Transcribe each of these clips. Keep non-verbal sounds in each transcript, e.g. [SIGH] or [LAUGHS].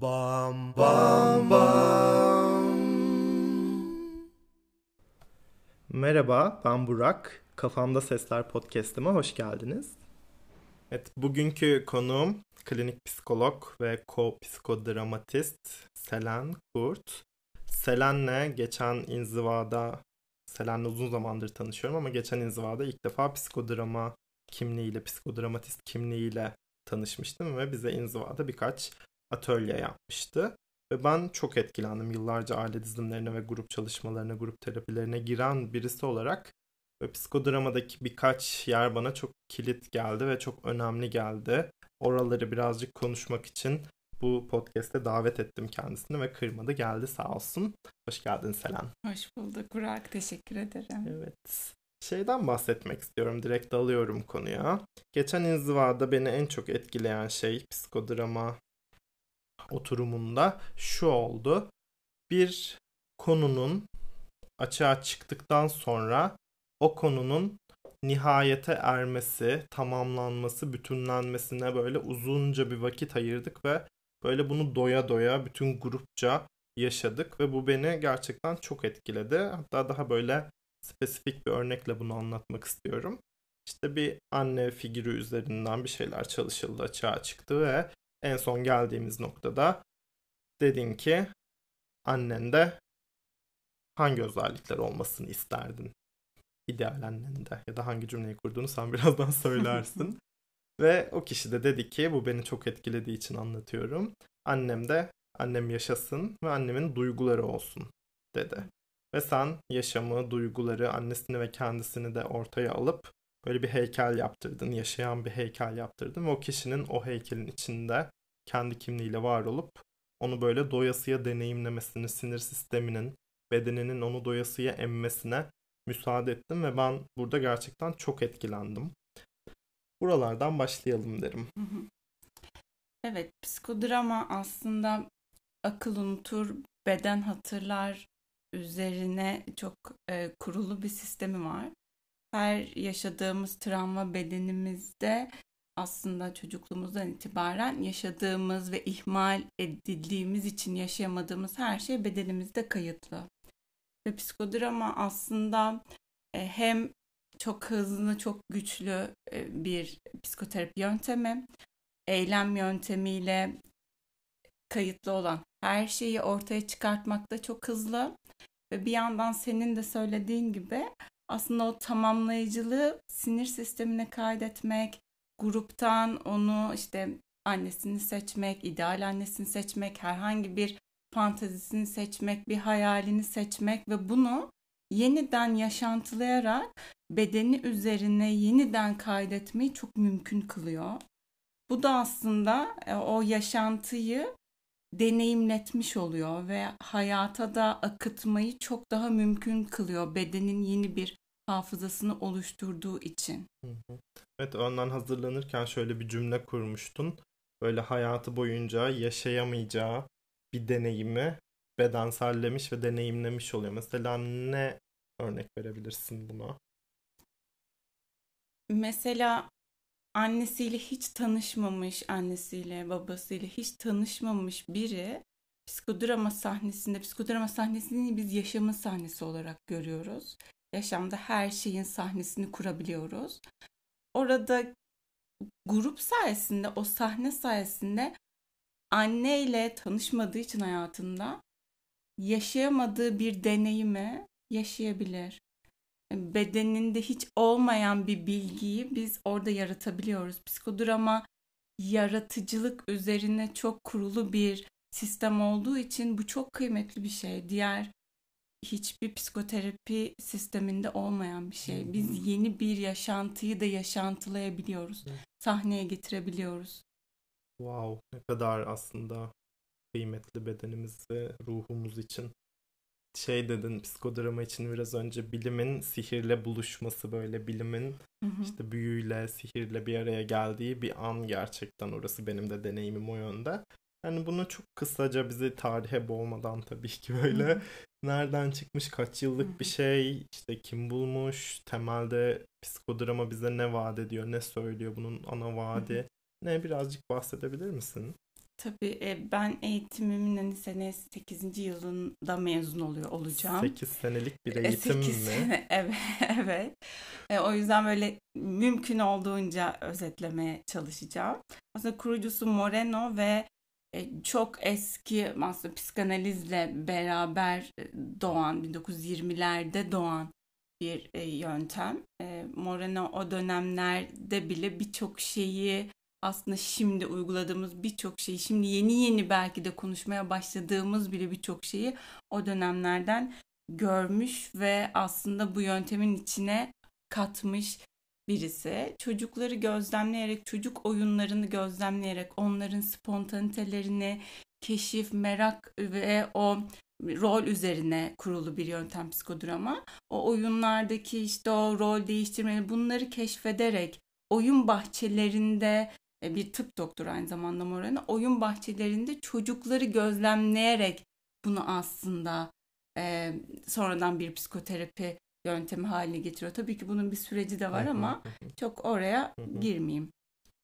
Bam bam bam. Merhaba, ben Burak. Kafamda Sesler podcast'ime hoş geldiniz. Evet, bugünkü konuğum klinik psikolog ve ko-psikodramatist Selen Kurt. Selen'le geçen inzivada, Selen'le uzun zamandır tanışıyorum ama geçen inzivada ilk defa psikodrama kimliğiyle, psikodramatist kimliğiyle tanışmıştım ve bize inzivada birkaç atölye yapmıştı. Ve ben çok etkilendim. Yıllarca aile dizimlerine ve grup çalışmalarına, grup terapilerine giren birisi olarak ve psikodramadaki birkaç yer bana çok kilit geldi ve çok önemli geldi. Oraları birazcık konuşmak için bu podcast'te davet ettim kendisini ve kırmadı geldi sağ olsun. Hoş geldin Selen. Hoş bulduk Burak. Teşekkür ederim. Evet. Şeyden bahsetmek istiyorum. Direkt dalıyorum konuya. Geçen inzivada beni en çok etkileyen şey psikodrama oturumunda şu oldu. Bir konunun açığa çıktıktan sonra o konunun nihayete ermesi, tamamlanması, bütünlenmesine böyle uzunca bir vakit ayırdık ve böyle bunu doya doya bütün grupça yaşadık ve bu beni gerçekten çok etkiledi. Hatta daha böyle spesifik bir örnekle bunu anlatmak istiyorum. İşte bir anne figürü üzerinden bir şeyler çalışıldı, açığa çıktı ve en son geldiğimiz noktada dedin ki annen de hangi özellikler olmasını isterdin? İdeal annende ya da hangi cümleyi kurduğunu sen [LAUGHS] birazdan söylersin. [LAUGHS] ve o kişi de dedi ki bu beni çok etkilediği için anlatıyorum. Annem de annem yaşasın ve annemin duyguları olsun dedi. Ve sen yaşamı, duyguları, annesini ve kendisini de ortaya alıp böyle bir heykel yaptırdın, yaşayan bir heykel yaptırdın ve o kişinin o heykelin içinde kendi kimliğiyle var olup onu böyle doyasıya deneyimlemesini, sinir sisteminin, bedeninin onu doyasıya emmesine müsaade ettim ve ben burada gerçekten çok etkilendim. Buralardan başlayalım derim. Evet, psikodrama aslında akıl unutur, beden hatırlar üzerine çok e, kurulu bir sistemi var. Her yaşadığımız travma bedenimizde aslında çocukluğumuzdan itibaren yaşadığımız ve ihmal edildiğimiz için yaşayamadığımız her şey bedenimizde kayıtlı. Ve psikodrama aslında e, hem çok hızlı, çok güçlü e, bir psikoterapi yöntemi, eylem yöntemiyle kayıtlı olan her şeyi ortaya çıkartmakta çok hızlı ve bir yandan senin de söylediğin gibi aslında o tamamlayıcılığı sinir sistemine kaydetmek, gruptan onu işte annesini seçmek, ideal annesini seçmek, herhangi bir fantezisini seçmek, bir hayalini seçmek ve bunu yeniden yaşantılayarak bedeni üzerine yeniden kaydetmeyi çok mümkün kılıyor. Bu da aslında e, o yaşantıyı deneyimletmiş oluyor ve hayata da akıtmayı çok daha mümkün kılıyor bedenin yeni bir hafızasını oluşturduğu için. Evet önden hazırlanırken şöyle bir cümle kurmuştun. Böyle hayatı boyunca yaşayamayacağı bir deneyimi bedensellemiş ve deneyimlemiş oluyor. Mesela ne örnek verebilirsin buna? Mesela annesiyle hiç tanışmamış, annesiyle, babasıyla hiç tanışmamış biri psikodrama sahnesinde, psikodrama sahnesini biz yaşamın sahnesi olarak görüyoruz. Yaşamda her şeyin sahnesini kurabiliyoruz. Orada grup sayesinde, o sahne sayesinde anneyle tanışmadığı için hayatında yaşayamadığı bir deneyimi yaşayabilir bedeninde hiç olmayan bir bilgiyi biz orada yaratabiliyoruz. Psikodrama yaratıcılık üzerine çok kurulu bir sistem olduğu için bu çok kıymetli bir şey. Diğer hiçbir psikoterapi sisteminde olmayan bir şey. Biz yeni bir yaşantıyı da yaşantılayabiliyoruz. Sahneye getirebiliyoruz. Wow, ne kadar aslında kıymetli bedenimiz ve ruhumuz için şey dedin psikodrama için biraz önce bilimin sihirle buluşması böyle bilimin hı hı. işte büyüyle sihirle bir araya geldiği bir an gerçekten orası benim de deneyimim o yönde. Yani bunu çok kısaca bizi tarihe boğmadan tabii ki böyle. Nereden çıkmış kaç yıllık bir şey işte kim bulmuş temelde psikodrama bize ne vaat ediyor ne söylüyor bunun ana vaadi ne birazcık bahsedebilir misin? Tabii e, ben eğitimimin hani sene 8. yılında mezun oluyor olacağım. 8 senelik bir eğitim 8 mi? Sene, [LAUGHS] evet. evet. E, o yüzden böyle mümkün olduğunca özetlemeye çalışacağım. Aslında kurucusu Moreno ve e, çok eski aslında psikanalizle beraber doğan 1920'lerde doğan bir e, yöntem. E, Moreno o dönemlerde bile birçok şeyi aslında şimdi uyguladığımız birçok şeyi, şimdi yeni yeni belki de konuşmaya başladığımız bile birçok şeyi o dönemlerden görmüş ve aslında bu yöntemin içine katmış birisi. Çocukları gözlemleyerek, çocuk oyunlarını gözlemleyerek onların spontanitelerini keşif, merak ve o rol üzerine kurulu bir yöntem psikodrama. O oyunlardaki işte o rol değiştirmeleri bunları keşfederek oyun bahçelerinde e, bir tıp doktoru aynı zamanda Moreno oyun bahçelerinde çocukları gözlemleyerek bunu aslında e, sonradan bir psikoterapi yöntemi haline getiriyor. Tabii ki bunun bir süreci de var ama çok oraya girmeyeyim.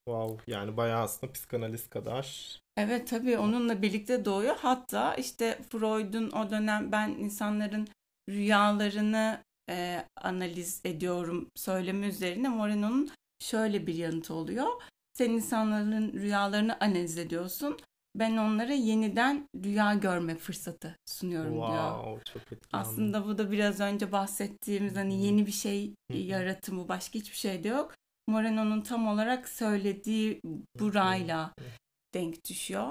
Wow yani bayağı aslında psikanaliz kadar. Evet tabii onunla birlikte doğuyor. Hatta işte Freud'un o dönem ben insanların rüyalarını e, analiz ediyorum söylemi üzerine Moreno'nun şöyle bir yanıtı oluyor. Sen insanların rüyalarını analiz ediyorsun. Ben onlara yeniden rüya görme fırsatı sunuyorum wow, diyor. Çok etkilendim. Aslında bu da biraz önce bahsettiğimiz hani yeni bir şey yaratımı başka hiçbir şey de yok. Moreno'nun tam olarak söylediği burayla denk düşüyor.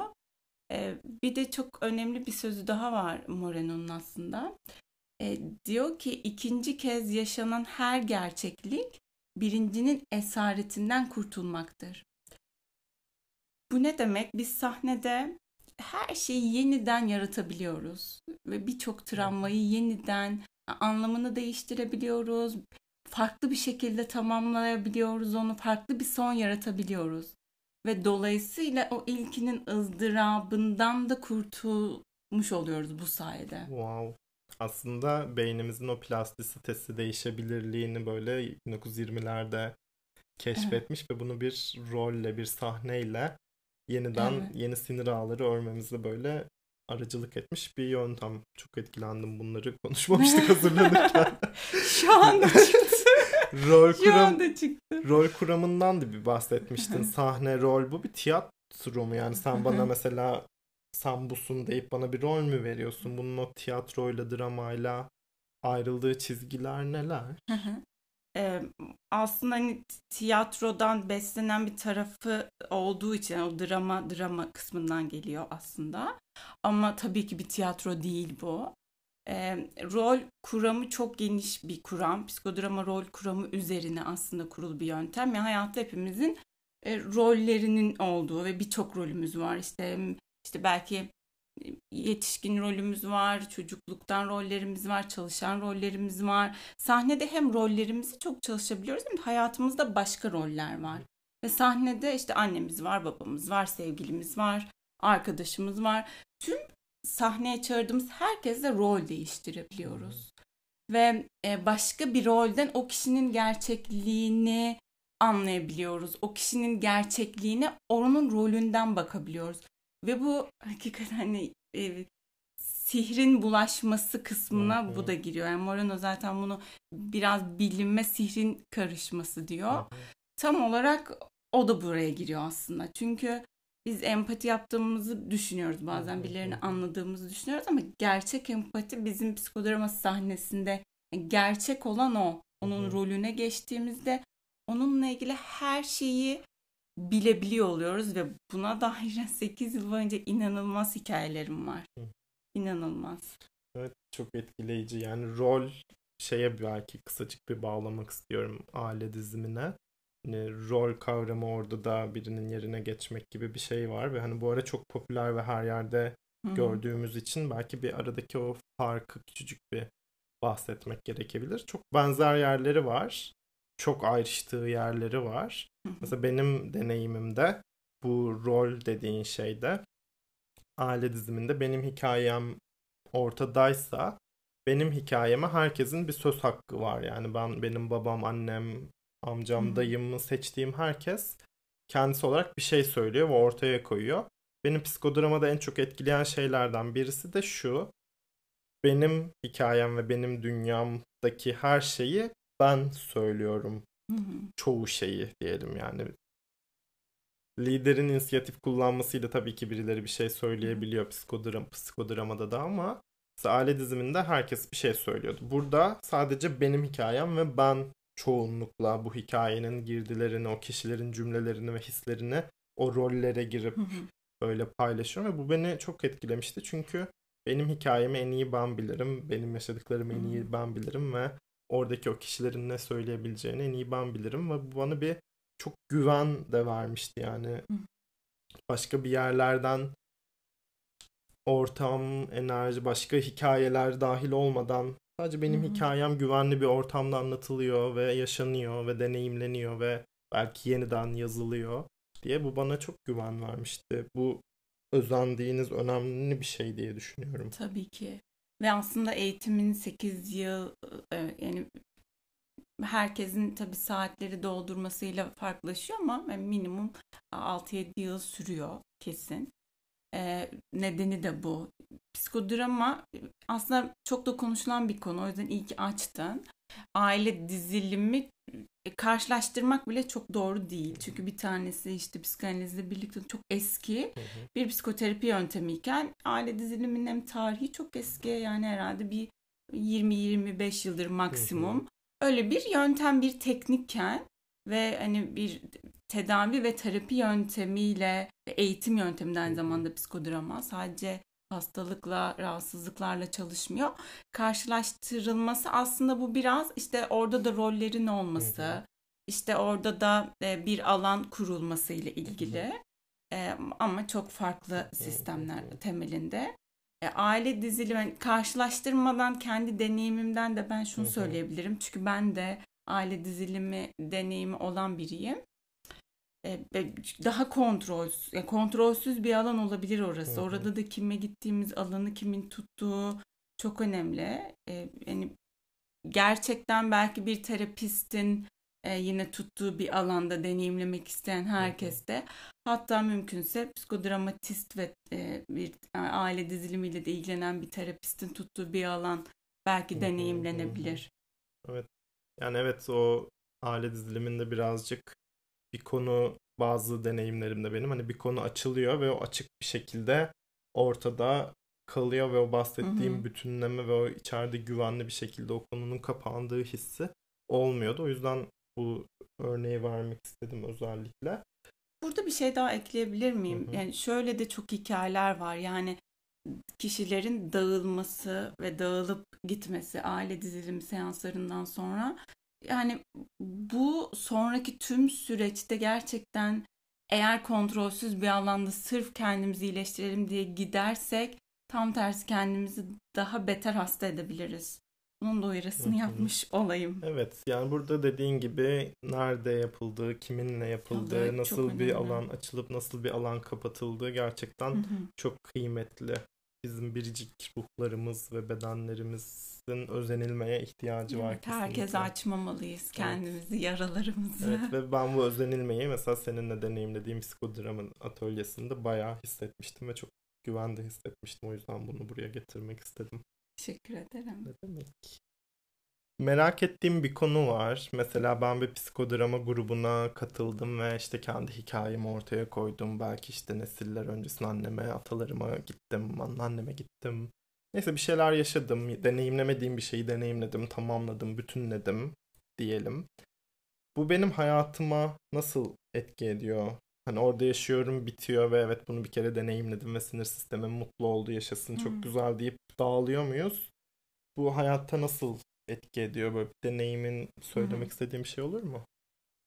Ee, bir de çok önemli bir sözü daha var Moreno'nun aslında. Ee, diyor ki ikinci kez yaşanan her gerçeklik birincinin esaretinden kurtulmaktır. Bu ne demek? Biz sahnede her şeyi yeniden yaratabiliyoruz ve birçok travmayı yeniden anlamını değiştirebiliyoruz. Farklı bir şekilde tamamlayabiliyoruz onu, farklı bir son yaratabiliyoruz. Ve dolayısıyla o ilkinin ızdırabından da kurtulmuş oluyoruz bu sayede. Wow. Aslında beynimizin o plastisitesi değişebilirliğini böyle 1920'lerde keşfetmiş evet. ve bunu bir rolle, bir sahneyle yeniden evet. yeni sinir ağları örmemizi böyle aracılık etmiş bir yöntem. Çok etkilendim bunları [LAUGHS] konuşmamıştık hazırlanırken. [LAUGHS] Şu anda çıktı. rol kuram, Şu anda çıktı. Rol kuramından da bir bahsetmiştin. Sahne, rol bu bir tiyatro mu? Yani sen bana mesela sen busun deyip bana bir rol mü veriyorsun? Bunun o tiyatroyla, dramayla ayrıldığı çizgiler neler? E, aslında hani tiyatrodan beslenen bir tarafı olduğu için o drama drama kısmından geliyor aslında. Ama tabii ki bir tiyatro değil bu. E, rol kuramı çok geniş bir kuram. Psikodrama rol kuramı üzerine aslında kurulu bir yöntem. Yani hayatta hepimizin e, rollerinin olduğu ve birçok rolümüz var. İşte işte belki yetişkin rolümüz var, çocukluktan rollerimiz var, çalışan rollerimiz var. Sahnede hem rollerimizi çok çalışabiliyoruz hem de hayatımızda başka roller var. Ve sahnede işte annemiz var, babamız var, sevgilimiz var, arkadaşımız var. Tüm sahneye çağırdığımız herkesle rol değiştirebiliyoruz. Ve e, başka bir rolden o kişinin gerçekliğini anlayabiliyoruz. O kişinin gerçekliğine onun rolünden bakabiliyoruz. Ve bu hakikaten hani e, sihrin bulaşması kısmına hı hı. bu da giriyor. Yani Moreno zaten bunu biraz bilinme sihrin karışması diyor. Hı hı. Tam olarak o da buraya giriyor aslında. Çünkü biz empati yaptığımızı düşünüyoruz bazen birilerini anladığımızı düşünüyoruz ama gerçek empati bizim psikodrama sahnesinde yani gerçek olan o. Onun rolüne geçtiğimizde onunla ilgili her şeyi bilebiliyor oluyoruz ve buna dair [LAUGHS] 8 yıl boyunca inanılmaz hikayelerim var. İnanılmaz. Evet çok etkileyici. Yani rol şeye belki kısacık bir bağlamak istiyorum aile dizimine. Yani rol kavramı orada da birinin yerine geçmek gibi bir şey var ve hani bu ara çok popüler ve her yerde Hı-hı. gördüğümüz için belki bir aradaki o farkı küçücük bir bahsetmek gerekebilir. Çok benzer yerleri var. Çok ayrıştığı yerleri var. Mesela benim deneyimimde bu rol dediğin şeyde aile diziminde benim hikayem ortadaysa benim hikayeme herkesin bir söz hakkı var. Yani ben benim babam, annem, amcam, dayımı seçtiğim herkes kendisi olarak bir şey söylüyor ve ortaya koyuyor. benim psikodramada en çok etkileyen şeylerden birisi de şu. Benim hikayem ve benim dünyamdaki her şeyi ben söylüyorum. Hı hı. Çoğu şeyi diyelim yani. Liderin inisiyatif kullanmasıyla tabii ki birileri bir şey söyleyebiliyor psikodram, psikodramada da ama aile diziminde herkes bir şey söylüyordu. Burada sadece benim hikayem ve ben çoğunlukla bu hikayenin girdilerini, o kişilerin cümlelerini ve hislerini o rollere girip Hı hı. böyle paylaşıyorum ve bu beni çok etkilemişti çünkü benim hikayemi en iyi ben bilirim, benim yaşadıklarımı en iyi ben bilirim ve oradaki o kişilerin ne söyleyebileceğini en iyi ben bilirim ve bu bana bir çok güven de vermişti yani başka bir yerlerden ortam, enerji, başka hikayeler dahil olmadan sadece benim Hı hı. hikayem güvenli bir ortamda anlatılıyor ve yaşanıyor ve deneyimleniyor ve belki yeniden yazılıyor diye bu bana çok güven vermişti. Bu özendiğiniz önemli bir şey diye düşünüyorum. Tabii ki. Ve aslında eğitimin 8 yıl e, yani herkesin tabii saatleri doldurmasıyla farklılaşıyor ama minimum 6-7 yıl sürüyor kesin. E, nedeni de bu. Psikodrama aslında çok da konuşulan bir konu. O yüzden iyi ki açtın. Aile dizilimi e, karşılaştırmak bile çok doğru değil. Çünkü bir tanesi işte psikanalizle birlikte çok eski bir psikoterapi yöntemiyken aile diziliminin hem tarihi çok eski yani herhalde bir 20-25 yıldır maksimum. Öyle bir yöntem bir teknikken ve hani bir tedavi ve terapi yöntemiyle eğitim yönteminden aynı zamanda psikodrama sadece hastalıkla, rahatsızlıklarla çalışmıyor. Karşılaştırılması aslında bu biraz işte orada da rollerin olması, Hı hı. işte orada da e, bir alan kurulması ile ilgili. E, ama çok farklı sistemler temelinde. E, aile dizilimi karşılaştırmadan kendi deneyimimden de ben şunu söyleyebilirim. Çünkü ben de aile dizilimi deneyimi olan biriyim. E, daha kontrolsüz, yani kontrolsüz bir alan olabilir orası. Hı hı. Orada da kime gittiğimiz alanı kimin tuttuğu çok önemli. E, yani gerçekten belki bir terapistin e, yine tuttuğu bir alanda deneyimlemek isteyen herkes de hatta mümkünse psikodramatist ve bir aile dizilimiyle de ilgilenen bir terapistin tuttuğu bir alan belki deneyimlenebilir. Yani evet o aile diziliminde birazcık bir konu bazı deneyimlerimde benim hani bir konu açılıyor ve o açık bir şekilde ortada kalıyor ve o bahsettiğim Hı hı. bütünleme ve o içeride güvenli bir şekilde o konunun kapandığı hissi olmuyordu. O yüzden bu örneği vermek istedim özellikle. Burada bir şey daha ekleyebilir miyim? Hı hı. Yani şöyle de çok hikayeler var. Yani kişilerin dağılması ve dağılıp gitmesi aile dizilim seanslarından sonra yani bu sonraki tüm süreçte gerçekten eğer kontrolsüz bir alanda sırf kendimizi iyileştirelim diye gidersek tam tersi kendimizi daha beter hasta edebiliriz. Bunun da uyarısını yapmış olayım. Evet yani burada dediğin gibi nerede yapıldığı, kiminle yapıldığı, nasıl bir önemli. alan açılıp nasıl bir alan kapatıldığı gerçekten çok kıymetli. Bizim biricik ruhlarımız ve bedenlerimizin özenilmeye ihtiyacı var Evet, herkes kesinlikle. açmamalıyız kendimizi, yaralarımızı. Evet ve ben bu özenilmeyi mesela seninle deneyimlediğim psikodramın atölyesinde bayağı hissetmiştim ve çok güvende hissetmiştim. O yüzden bunu buraya getirmek istedim. Teşekkür ederim. Ne demek? Merak ettiğim bir konu var. Mesela ben bir psikodrama grubuna katıldım ve işte kendi hikayemi ortaya koydum. Belki işte nesiller öncesinde anneme, atalarıma gittim, anneanneme gittim. Neyse bir şeyler yaşadım. Deneyimlemediğim bir şeyi deneyimledim, tamamladım, bütünledim diyelim. Bu benim hayatıma nasıl etki ediyor? Hani orada yaşıyorum, bitiyor ve evet bunu bir kere deneyimledim ve sinir sistemim mutlu oldu, yaşasın, çok Hmm. güzel deyip dağılıyor muyuz? Bu hayatta nasıl etki ediyor? Böyle bir deneyimin söylemek Hı hı. istediğim şey olur mu?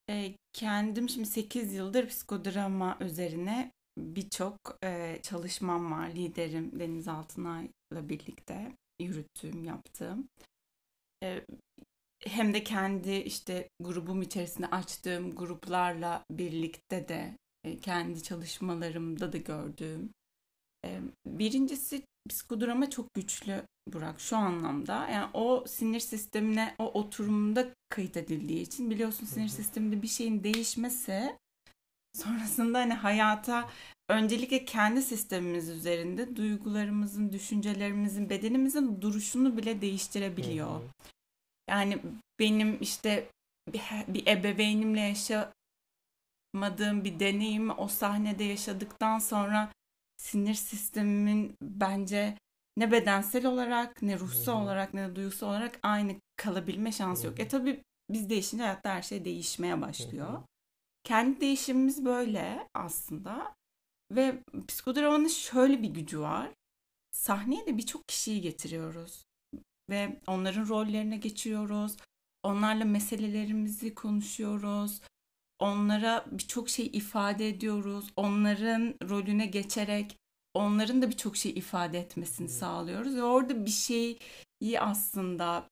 E, kendim şimdi 8 yıldır psikodrama üzerine birçok e, çalışmam var. Liderim Deniz Altınay'la birlikte yürüttüğüm, yaptığım. E, hem de kendi işte grubum içerisinde açtığım gruplarla birlikte de e, kendi çalışmalarımda da gördüğüm. E, birincisi psikodrama çok güçlü Burak şu anlamda. Yani o sinir sistemine o oturumda kayıt edildiği için biliyorsun sinir sisteminde bir şeyin değişmesi Sonrasında hani hayata öncelikle kendi sistemimiz üzerinde duygularımızın, düşüncelerimizin, bedenimizin duruşunu bile değiştirebiliyor. Hı hı. Yani benim işte bir, bir ebeveynimle yaşamadığım bir deneyimi o sahnede yaşadıktan sonra sinir sistemimin bence ne bedensel olarak ne ruhsal hmm. olarak ne de duygusal olarak aynı kalabilme şansı yok. Hmm. E tabi biz değişince hayatta her şey değişmeye başlıyor. Hmm. Kendi değişimimiz böyle aslında. Ve psikodramanın şöyle bir gücü var. Sahneye de birçok kişiyi getiriyoruz. Ve onların rollerine geçiyoruz. Onlarla meselelerimizi konuşuyoruz. Onlara birçok şey ifade ediyoruz. Onların rolüne geçerek onların da birçok şey ifade etmesini hmm. sağlıyoruz ve orada bir şeyi aslında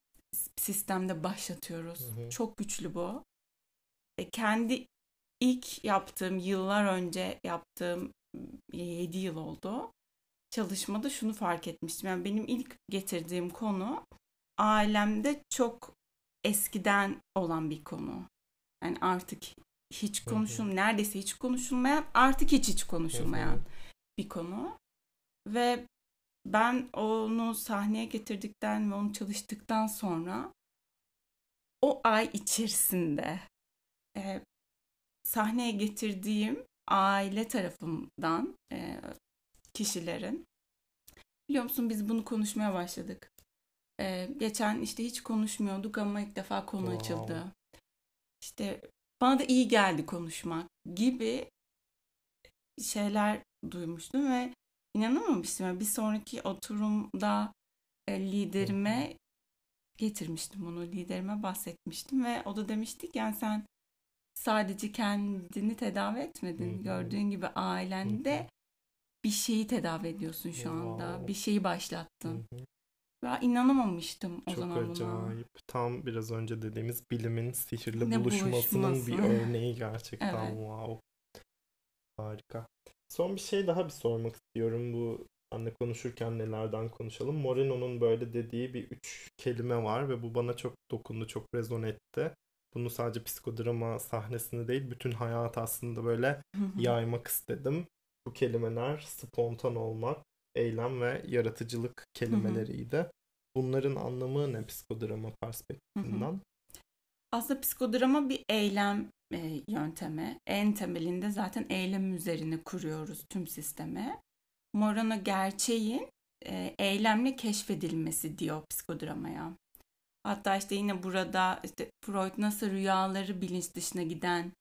sistemde başlatıyoruz. Hmm. Çok güçlü bu. E, kendi ilk yaptığım yıllar önce yaptığım 7 yıl oldu. Çalışmada şunu fark etmiştim. Yani benim ilk getirdiğim konu ailemde çok eskiden olan bir konu. Yani artık hiç konuşul, neredeyse hiç konuşulmayan, artık hiç hiç konuşulmayan bir konu. Ve ben onu sahneye getirdikten ve onu çalıştıktan sonra o ay içerisinde e, sahneye getirdiğim aile tarafından e, kişilerin biliyor musun biz bunu konuşmaya başladık. E, geçen işte hiç konuşmuyorduk ama ilk defa konu wow. açıldı. İşte bana da iyi geldi konuşmak gibi şeyler duymuştum ve inanamamıştım. Yani bir sonraki oturumda e, liderime getirmiştim bunu. Liderime bahsetmiştim ve o da demiştik yani sen sadece kendini tedavi etmedin. Gördüğün gibi ailende bir şeyi tedavi ediyorsun şu anda. Bir şeyi başlattın. Ve inanamamıştım o Çok zaman acayip. buna. Tam biraz önce dediğimiz bilimin sihirli ne buluşmasının buluşması. bir [LAUGHS] örneği gerçekten. evet. Wow. Harika. Son bir şey daha bir sormak istiyorum. Bu anne konuşurken nelerden konuşalım. Moreno'nun böyle dediği bir üç kelime var ve bu bana çok dokundu, çok rezon etti. Bunu sadece psikodrama sahnesinde değil, bütün hayat aslında böyle yaymak istedim. Bu kelimeler spontan olmak, eylem ve yaratıcılık kelimeleriydi. Bunların anlamı ne psikodrama perspektifinden? Aslında psikodrama bir eylem e, yöntemi. En temelinde zaten eylem üzerine kuruyoruz tüm sistemi. Morano gerçeğin e, eylemle keşfedilmesi diyor psikodramaya. Hatta işte yine burada işte Freud nasıl rüyaları bilinç dışına giden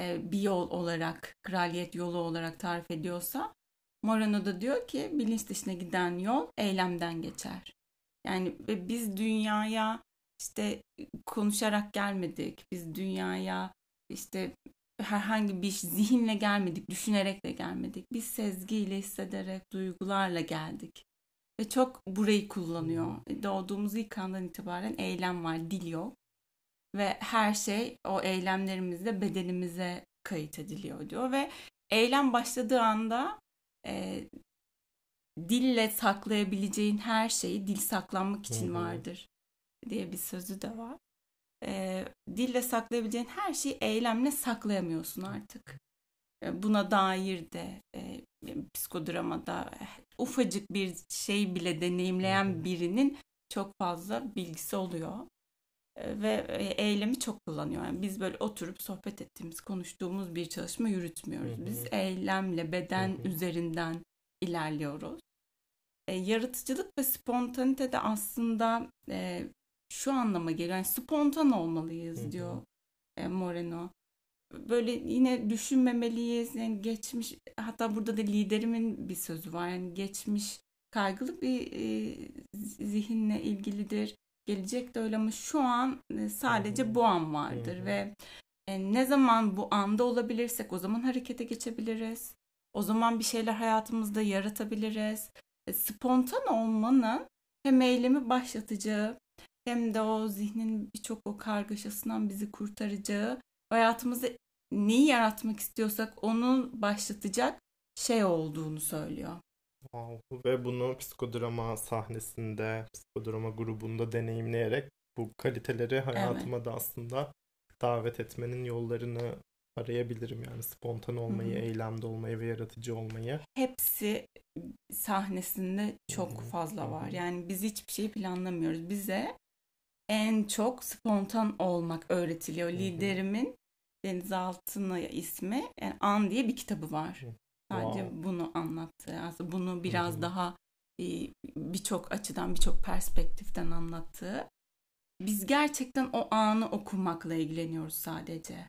e, bir yol olarak, kraliyet yolu olarak tarif ediyorsa Morano da diyor ki bilinç dışına giden yol eylemden geçer. Yani biz dünyaya işte konuşarak gelmedik. Biz dünyaya işte herhangi bir zihinle gelmedik, düşünerek de gelmedik. Biz sezgiyle, hissederek, duygularla geldik. Ve çok burayı kullanıyor. Doğduğumuz ilk andan itibaren eylem var, dil yok. Ve her şey o eylemlerimizle bedenimize kayıt ediliyor diyor. Ve eylem başladığı anda e, dille saklayabileceğin her şeyi dil saklanmak için vardır diye bir sözü de var e, dille saklayabileceğin her şeyi eylemle saklayamıyorsun artık. E, buna dair de e, psikodramada ufacık bir şey bile deneyimleyen birinin çok fazla bilgisi oluyor. E, ve eylemi çok kullanıyor. Yani biz böyle oturup sohbet ettiğimiz, konuştuğumuz bir çalışma yürütmüyoruz. Biz eylemle, beden üzerinden ilerliyoruz. E, yaratıcılık ve spontanite de aslında e, şu anlama geliyor. Yani spontan olmalıyız diyor e, Moreno. Böyle yine düşünmemeliyiz. Yani geçmiş hatta burada da liderimin bir sözü var. Yani geçmiş kaygılı bir e, zihinle ilgilidir. Gelecek de öyle ama şu an e, sadece bu an vardır ve e, ne zaman bu anda olabilirsek o zaman harekete geçebiliriz. O zaman bir şeyler hayatımızda yaratabiliriz. E, spontan olmanın hem eylemi başlatacağı hem de o zihnin birçok o kargaşasından bizi kurtaracağı, hayatımızda neyi yaratmak istiyorsak onu başlatacak şey olduğunu söylüyor. Wow. Ve bunu psikodrama sahnesinde, psikodrama grubunda deneyimleyerek bu kaliteleri hayatıma evet. da aslında davet etmenin yollarını arayabilirim yani spontan olmayı, Hı hı. eylemde olmayı ve yaratıcı olmayı. Hepsi sahnesinde çok Hı hı, fazla var. Yani biz hiçbir şey planlamıyoruz. Bize en çok spontan olmak öğretiliyor. Hı hı. Liderimin Deniz Altın'a ismi yani An diye bir kitabı var. Hı. Sadece Wow. bunu anlattı. Aslında bunu biraz hı. daha e, birçok açıdan, birçok perspektiften anlattığı. Biz gerçekten o anı okumakla ilgileniyoruz sadece.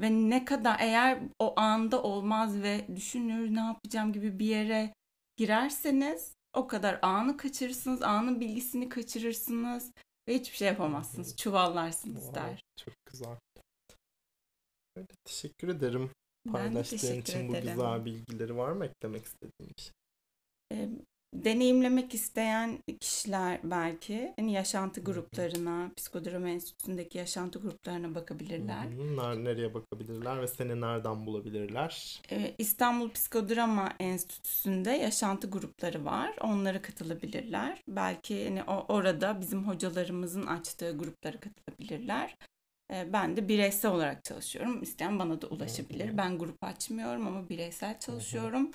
Ve ne kadar eğer o anda olmaz ve düşünür ne yapacağım gibi bir yere girerseniz o kadar anı kaçırırsınız, anın bilgisini kaçırırsınız ve hiçbir şey yapamazsınız. Çuvallarsınız Wow, der. çok güzel. Öyle, teşekkür ederim paylaştığın için bu ederim. güzel bilgileri var mı eklemek istediğin bir şey? E, deneyimlemek isteyen kişiler belki hani yaşantı gruplarına, psikodrama enstitüsündeki yaşantı gruplarına bakabilirler. Hı hı. Ner- Nereye bakabilirler ve seni nereden bulabilirler? Ee, İstanbul Psikodrama Enstitüsü'nde yaşantı grupları var. Onlara katılabilirler. Belki hani orada bizim hocalarımızın açtığı gruplara katılabilirler. Ben de bireysel olarak çalışıyorum. İsteyen bana da ulaşabilir. Ben grup açmıyorum ama bireysel çalışıyorum.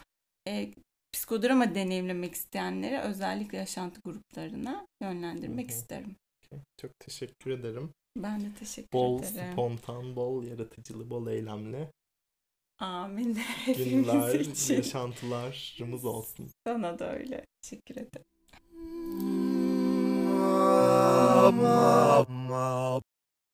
Psikodrama deneyimlemek isteyenleri özellikle yaşantı gruplarına yönlendirmek isterim. Çok teşekkür ederim. Ben de teşekkür Bol ederim. spontan, bol yaratıcılı, bol eylemli Amin. [LAUGHS] Günler, için. yaşantılarımız olsun. Sana da öyle. Teşekkür ederim.